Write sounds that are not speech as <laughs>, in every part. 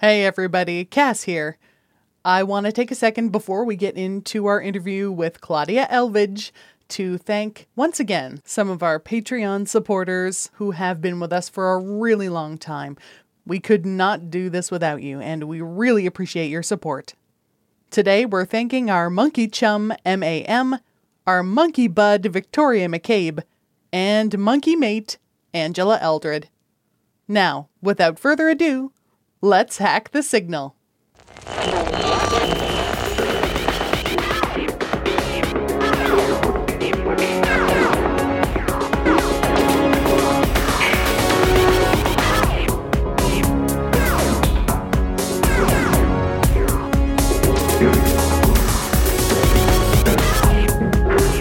Hey everybody, Cass here. I want to take a second before we get into our interview with Claudia Elvidge to thank once again some of our Patreon supporters who have been with us for a really long time. We could not do this without you, and we really appreciate your support. Today we're thanking our monkey chum MAM, our monkey bud Victoria McCabe, and monkey mate Angela Eldred. Now, without further ado, Let's hack the signal.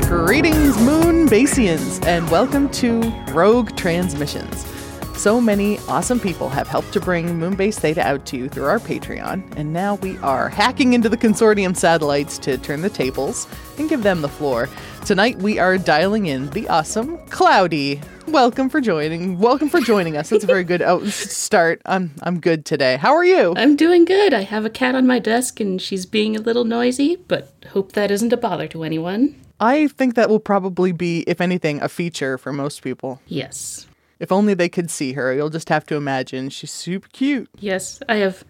Greetings, Moon Basians, and welcome to Rogue Transmissions. So many awesome people have helped to bring Moonbase Theta out to you through our Patreon, and now we are hacking into the consortium satellites to turn the tables and give them the floor. Tonight we are dialing in the awesome Cloudy. Welcome for joining. Welcome for joining us. That's a very good <laughs> out- start. I'm I'm good today. How are you? I'm doing good. I have a cat on my desk and she's being a little noisy, but hope that isn't a bother to anyone. I think that will probably be, if anything, a feature for most people. Yes. If only they could see her. You'll just have to imagine. She's super cute. Yes, I have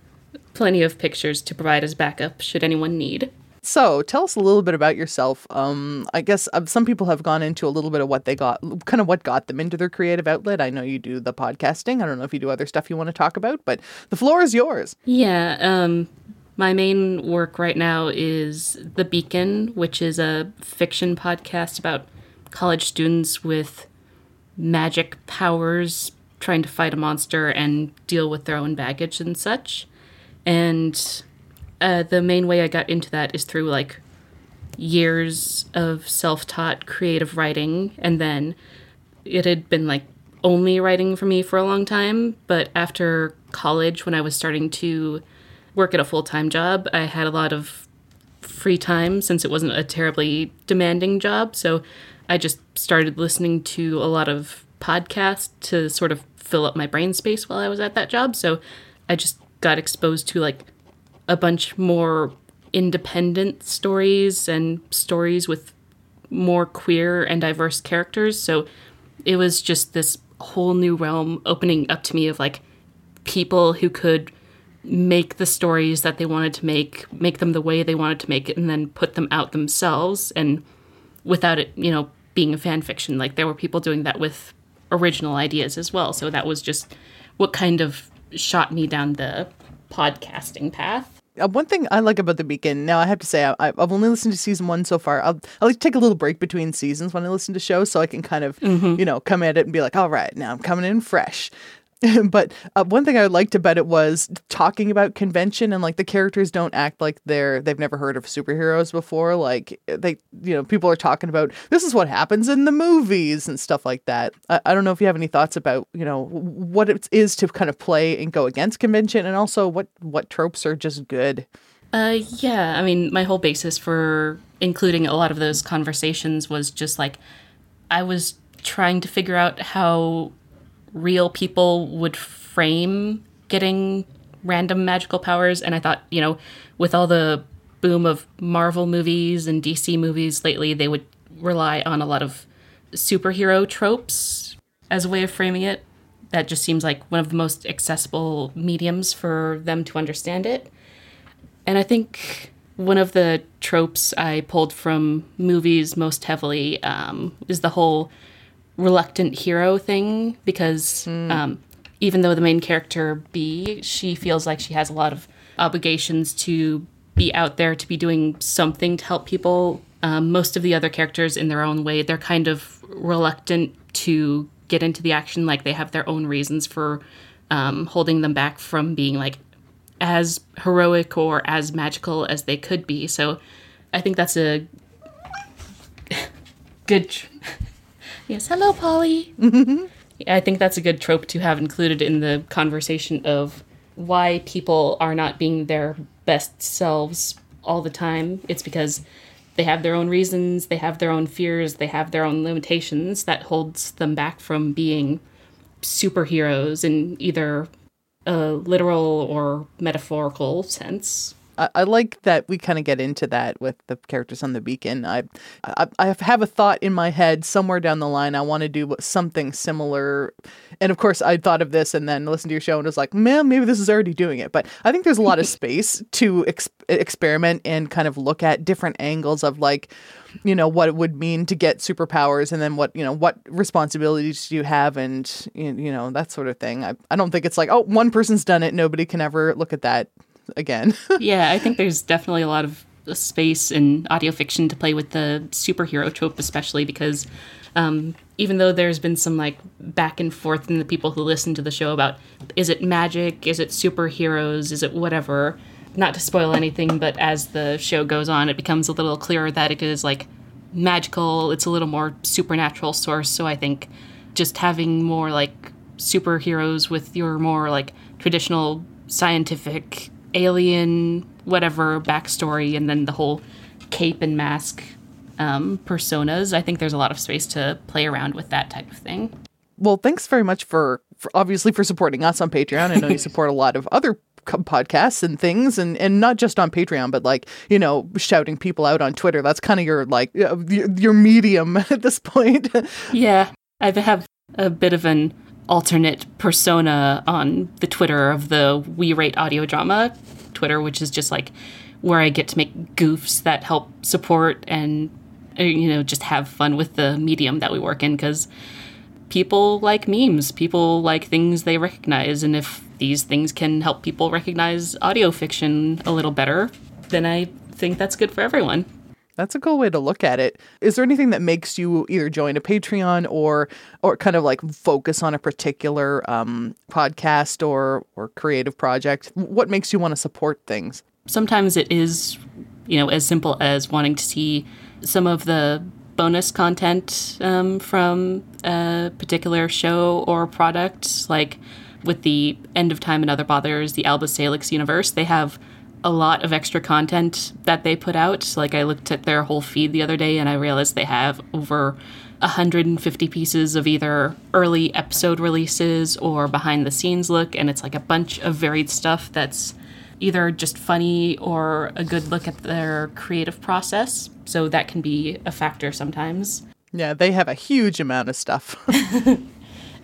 plenty of pictures to provide as backup should anyone need. So, tell us a little bit about yourself. Um, I guess uh, some people have gone into a little bit of what they got, kind of what got them into their creative outlet. I know you do the podcasting. I don't know if you do other stuff you want to talk about, but the floor is yours. Yeah, um, my main work right now is The Beacon, which is a fiction podcast about college students with magic powers trying to fight a monster and deal with their own baggage and such. And uh, the main way I got into that is through like years of self taught creative writing. And then it had been like only writing for me for a long time. But after college, when I was starting to work at a full time job, I had a lot of free time since it wasn't a terribly demanding job. So I just started listening to a lot of podcasts to sort of fill up my brain space while I was at that job. So I just got exposed to like a bunch more independent stories and stories with more queer and diverse characters. So it was just this whole new realm opening up to me of like people who could make the stories that they wanted to make, make them the way they wanted to make it, and then put them out themselves. And without it, you know, being a fan fiction. Like there were people doing that with original ideas as well. So that was just what kind of shot me down the podcasting path. Uh, one thing I like about the Beacon, now I have to say I, have only listened to season one so far. I'll I'll like take a little break between seasons when I listen to shows, so I can kind of mm-hmm. you know come at it and be like, all right, now I'm coming in fresh. <laughs> but uh, one thing I liked about it was talking about convention and like the characters don't act like they're they've never heard of superheroes before. Like they, you know, people are talking about this is what happens in the movies and stuff like that. I, I don't know if you have any thoughts about you know what it is to kind of play and go against convention, and also what what tropes are just good. Uh, yeah, I mean, my whole basis for including a lot of those conversations was just like I was trying to figure out how real people would frame getting random magical powers. And I thought, you know, with all the boom of Marvel movies and DC movies lately, they would rely on a lot of superhero tropes as a way of framing it. that just seems like one of the most accessible mediums for them to understand it. And I think one of the tropes I pulled from movies most heavily um, is the whole reluctant hero thing, because um, even though the main character B, she feels like she has a lot of obligations to be out there, to be doing something to help people. Um, most of the other characters, in their own way, they're kind of reluctant to get into the action. Like they have their own reasons for um, holding them back from being like as heroic or as magical as they could be. So I think that's a <laughs> good. <laughs> Yes, hello, Polly. <laughs> I think that's a good trope to have included in the conversation of why people are not being their best selves all the time. It's because they have their own reasons, they have their own fears, they have their own limitations that holds them back from being superheroes in either a literal or metaphorical sense. I, I like that we kind of get into that with the characters on the beacon. I, I I have a thought in my head somewhere down the line. I want to do something similar, and of course I thought of this and then listened to your show and was like, man, maybe this is already doing it. But I think there's a lot of <laughs> <laughs> space to ex- experiment and kind of look at different angles of like, you know, what it would mean to get superpowers, and then what you know, what responsibilities do you have, and you know that sort of thing. I I don't think it's like, oh, one person's done it, nobody can ever look at that again. <laughs> yeah, I think there's definitely a lot of space in audio fiction to play with the superhero trope, especially because um, even though there's been some like back and forth in the people who listen to the show about is it magic, is it superheroes, is it whatever. Not to spoil anything, but as the show goes on, it becomes a little clearer that it is like magical. It's a little more supernatural source. So I think just having more like superheroes with your more like traditional scientific alien whatever backstory and then the whole cape and mask um, personas. I think there's a lot of space to play around with that type of thing. Well, thanks very much for, for obviously for supporting us on Patreon. I know you <laughs> support a lot of other podcasts and things and and not just on Patreon but like you know shouting people out on Twitter. That's kind of your like your, your medium <laughs> at this point. Yeah. I have a bit of an alternate persona on the twitter of the we rate audio drama twitter which is just like where i get to make goofs that help support and uh, you know just have fun with the medium that we work in because people like memes people like things they recognize and if these things can help people recognize audio fiction a little better then i think that's good for everyone That's a cool way to look at it. Is there anything that makes you either join a Patreon or or kind of like focus on a particular um, podcast or or creative project? What makes you want to support things? sometimes it is you know as simple as wanting to see some of the bonus content um, from a particular show or product like with the end of time and other bothers the alba salix universe they have a lot of extra content that they put out like i looked at their whole feed the other day and i realized they have over 150 pieces of either early episode releases or behind the scenes look and it's like a bunch of varied stuff that's either just funny or a good look at their creative process. So that can be a factor sometimes. Yeah, they have a huge amount of stuff. <laughs>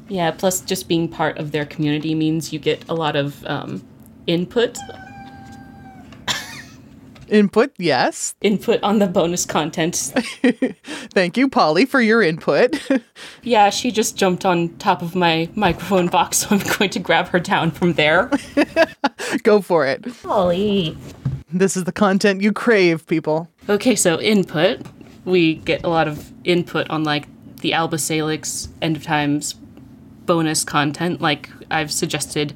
Yeah, plus just being part of their community means you get a lot of um, input input, yes. <laughs> input on the bonus content. Thank you, Polly, for your input. <laughs> Yeah, she just jumped on top of my microphone box, so I'm <laughs> going to grab her down from there. Go for it. Polly. This is the content you crave, people. Okay, so input. We get a lot of input on like the Alba Salix End of Times bonus content. Like I've suggested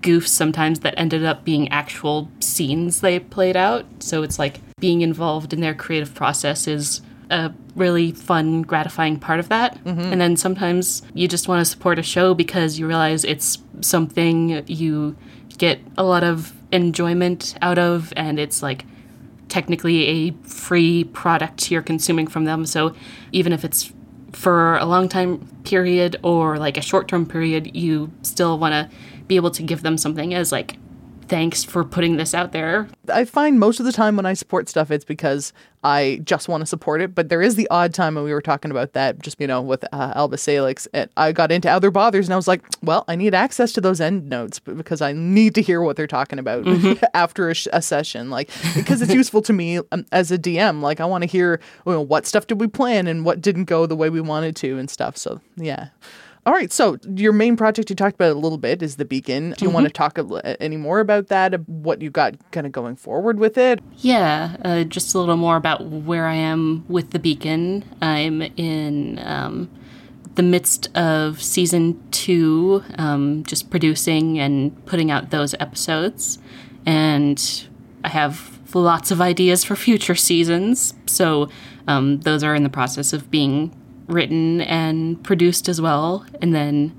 goofs sometimes that ended up being actual scenes they played out. So it's like being involved in their creative process is a really fun, gratifying part of that. Mm-hmm. And then sometimes you just want to support a show because you realize it's something you get a lot of enjoyment out of, and it's like technically a free product you're consuming from them. So even if it's for a long time period or like a short term period, you still want to be able to give them something as like thanks for putting this out there. I find most of the time when I support stuff, it's because I just want to support it. But there is the odd time when we were talking about that, just, you know, with uh, Alba Salix. And I got into Other Bothers and I was like, well, I need access to those end notes because I need to hear what they're talking about mm-hmm. <laughs> after a, sh- a, session. Like, because it's useful to me um, as a DM. Like, I want to hear, you know, what stuff did we plan and what didn't go the way we wanted to and stuff. So, yeah. All right. So your main project you talked about a little bit is the Beacon. Do you mm-hmm. want to talk a, any more about that? What you got kind of going forward with it? Yeah, uh, just a little more about where I am with the Beacon. I'm in um, the midst of season two, um, just producing and putting out those episodes, and I have lots of ideas for future seasons. So um, those are in the process of being written and produced as well. And then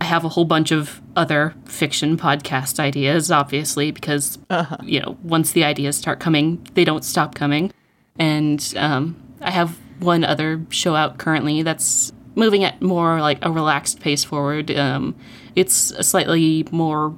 I have a whole bunch of other fiction podcast ideas, obviously, because, uh-huh. you know, once the ideas start coming, they don't stop coming. And um, I have one other show out currently that's moving at more like a relaxed pace forward. Um, it's a slightly more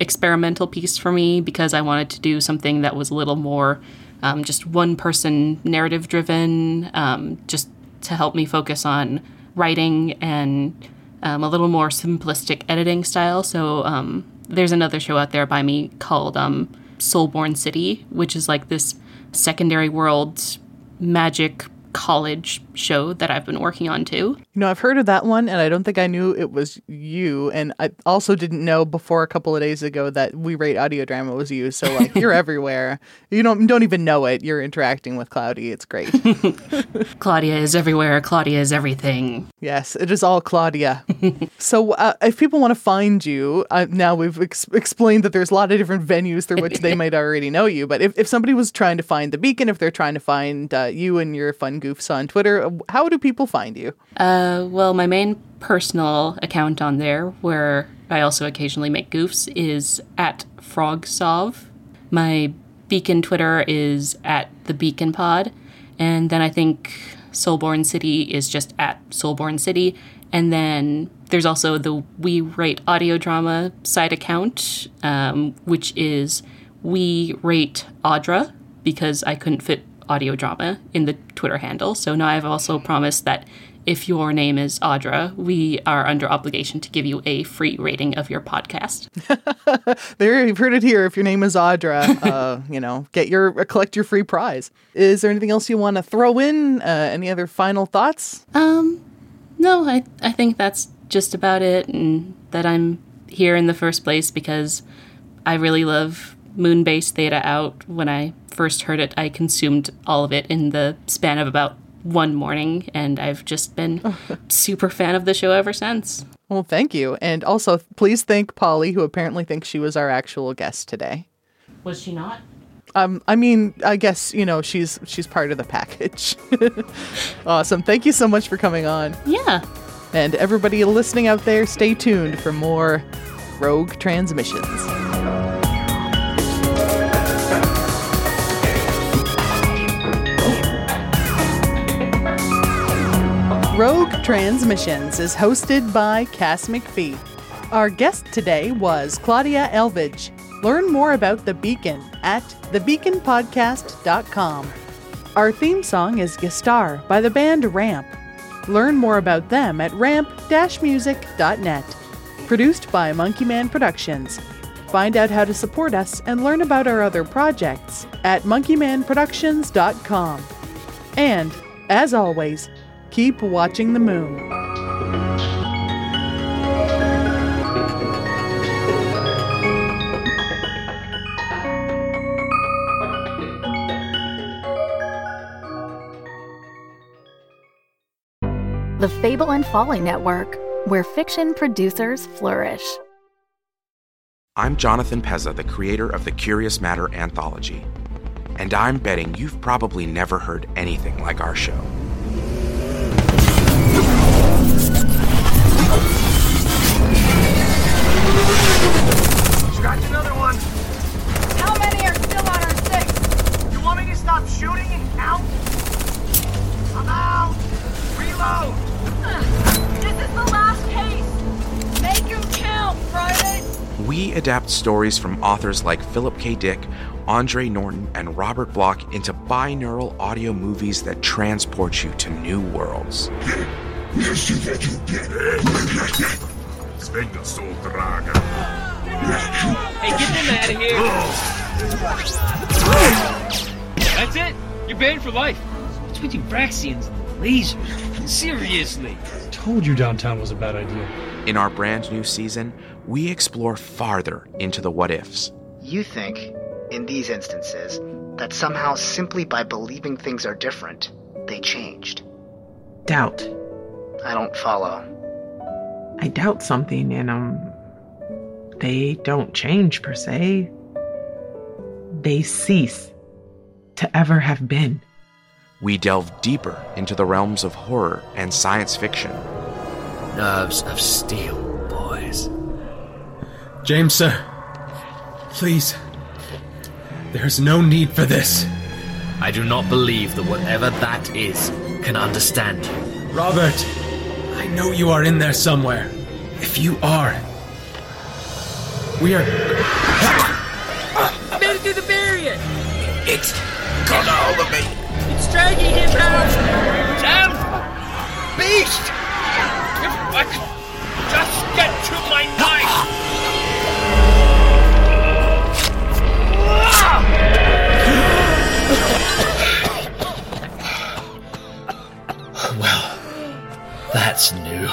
experimental piece for me because I wanted to do something that was a little more um, just one person narrative driven, um, just to help me focus on writing and um, a little more simplistic editing style. So um, there's another show out there by me called um, Soulborn City, which is like this secondary world magic college show that I've been working on too. You know, I've heard of that one, and I don't think I knew it was you. And I also didn't know before a couple of days ago that We Rate Audio Drama was you. So like, you're <laughs> everywhere. You don't don't even know it. You're interacting with Cloudy. It's great. <laughs> Claudia is everywhere. Claudia is everything. Yes, it is all Claudia. <laughs> so uh, if people want to find you, uh, now we've ex- explained that there's a lot of different venues through which they might already know you. But if, if somebody was trying to find the Beacon, if they're trying to find uh, you and your fun goofs on Twitter, how do people find you? Uh, well, my main personal account on there, where I also occasionally make goofs, is at FrogSov. My Beacon Twitter is at the Beacon Pod, and then I think Soulborn City is just at Soulborn City, and then there's also the We Rate Audio Drama side account, um, which is We Rate Audra because I couldn't fit audio drama in the Twitter handle. So now I've also promised that if your name is Audra, we are under obligation to give you a free rating of your podcast. <laughs> there, you've heard it here. If your name is Audra, <laughs> uh, you know, get your uh, collect your free prize. Is there anything else you want to throw in? Uh, any other final thoughts? Um, no, I I think that's just about it, and that I'm here in the first place because I really love Moonbase Theta out when I first heard it, I consumed all of it in the span of about one morning, and I've just been <laughs> super fan of the show ever since. Well, thank you. And also, please thank Polly, who apparently thinks she was our actual guest today. Was she not? Um, I mean, I guess you know she's she's part of the package. <laughs> awesome. Thank you so much for coming on. Yeah. And everybody listening out there, stay tuned for more Rogue Transmissions. Rogue Transmissions is hosted by Cass McPhee. Our guest today was Claudia Elvidge. Learn more about The Beacon at thebeaconpodcast.com. Our theme song is Gestar by the band Ramp. Learn more about them at ramp-music.net. Produced by Monkey Man Productions. Find out how to support us and learn about our other projects at monkeymanproductions.com. And, as always, Keep watching the moon. The Fable and Folly Network, where fiction producers flourish. I'm Jonathan Pezza, the creator of the Curious Matter anthology. And I'm betting you've probably never heard anything like our show. Stop shooting and count? I'm out. Reload. This is the last case. Make him count, Friday. We adapt adapt stories from authors like Philip K. Dick, Andre Norton, and Robert Bloch into binaural audio movies that transport you to new worlds. Hey, get them out of here! That's it? You're banned for life. Between you Braxians and lasers. Seriously. Told you downtown was a bad idea. In our brand new season, we explore farther into the what ifs. You think, in these instances, that somehow simply by believing things are different, they changed. Doubt. I don't follow. I doubt something and um they don't change per se. They cease to ever have been. We delve deeper into the realms of horror and science fiction. Nerves of steel, boys. James, sir. Please. There's no need for this. I do not believe that whatever that is can understand you. Robert, I know you are in there somewhere. If you are, we are. I made it through the barrier! It's got a hold of me. It's dragging him out! Damn! Beast! If I could just get to my knife! Well, that's new.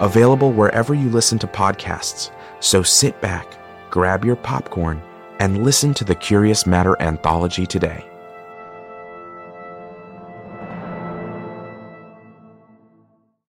Available wherever you listen to podcasts. So sit back, grab your popcorn, and listen to the Curious Matter anthology today.